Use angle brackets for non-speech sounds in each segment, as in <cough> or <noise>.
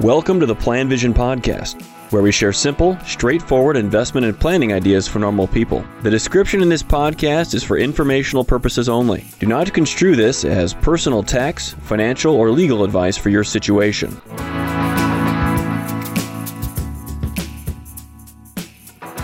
Welcome to the Plan Vision Podcast, where we share simple, straightforward investment and planning ideas for normal people. The description in this podcast is for informational purposes only. Do not construe this as personal tax, financial, or legal advice for your situation.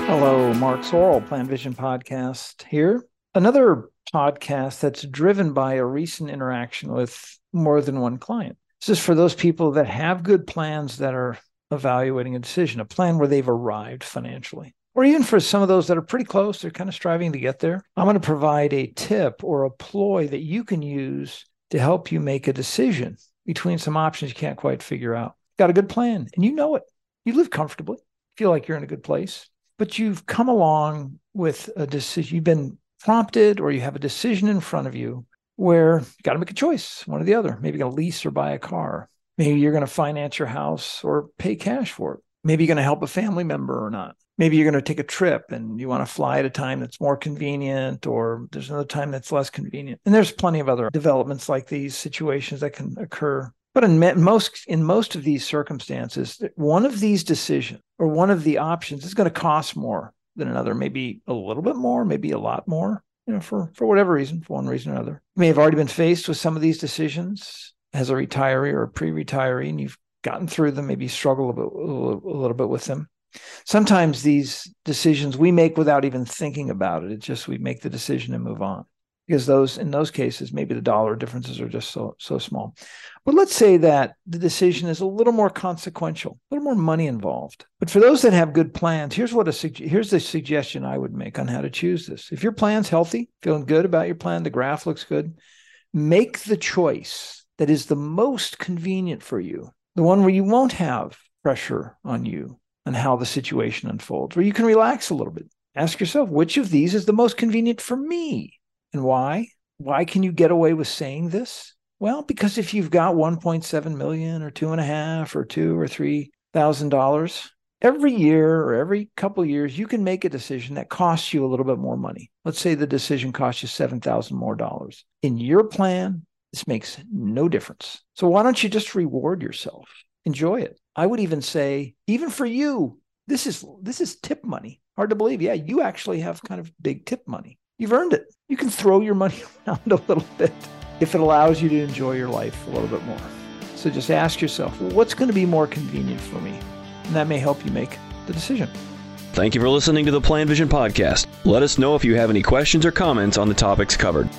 Hello, Mark Zoril, Plan Vision Podcast here. Another podcast that's driven by a recent interaction with more than one client. This is for those people that have good plans that are evaluating a decision, a plan where they've arrived financially. Or even for some of those that are pretty close, they're kind of striving to get there. I'm going to provide a tip or a ploy that you can use to help you make a decision between some options you can't quite figure out. Got a good plan and you know it. You live comfortably, feel like you're in a good place, but you've come along with a decision. You've been prompted or you have a decision in front of you where you got to make a choice, one or the other. Maybe you're going to lease or buy a car. Maybe you're going to finance your house or pay cash for it. Maybe you're going to help a family member or not. Maybe you're going to take a trip and you want to fly at a time that's more convenient, or there's another time that's less convenient. And there's plenty of other developments like these situations that can occur. But in most in most of these circumstances, one of these decisions or one of the options is going to cost more than another, maybe a little bit more, maybe a lot more you know, for for whatever reason, for one reason or another. You may have already been faced with some of these decisions as a retiree or a pre-retiree, and you've gotten through them, maybe struggle a, bit, a little bit with them. Sometimes these decisions we make without even thinking about it. It's just we make the decision and move on because those in those cases maybe the dollar differences are just so so small. But let's say that the decision is a little more consequential a little more money involved. But for those that have good plans here's what a here's the suggestion i would make on how to choose this. If your plan's healthy feeling good about your plan the graph looks good make the choice that is the most convenient for you the one where you won't have pressure on you and how the situation unfolds where you can relax a little bit. Ask yourself which of these is the most convenient for me and why? Why can you get away with saying this? Well, because if you've got 1.7 million or two and a half or two or three thousand dollars every year or every couple years, you can make a decision that costs you a little bit more money. Let's say the decision costs you seven thousand more dollars. In your plan, this makes no difference. So why don't you just reward yourself? Enjoy it. I would even say, even for you, this is this is tip money. Hard to believe. Yeah, you actually have kind of big tip money. You've earned it. You can throw your money <laughs> around a little bit if it allows you to enjoy your life a little bit more. So just ask yourself, what's going to be more convenient for me? And that may help you make the decision. Thank you for listening to the Plan Vision Podcast. Let us know if you have any questions or comments on the topics covered.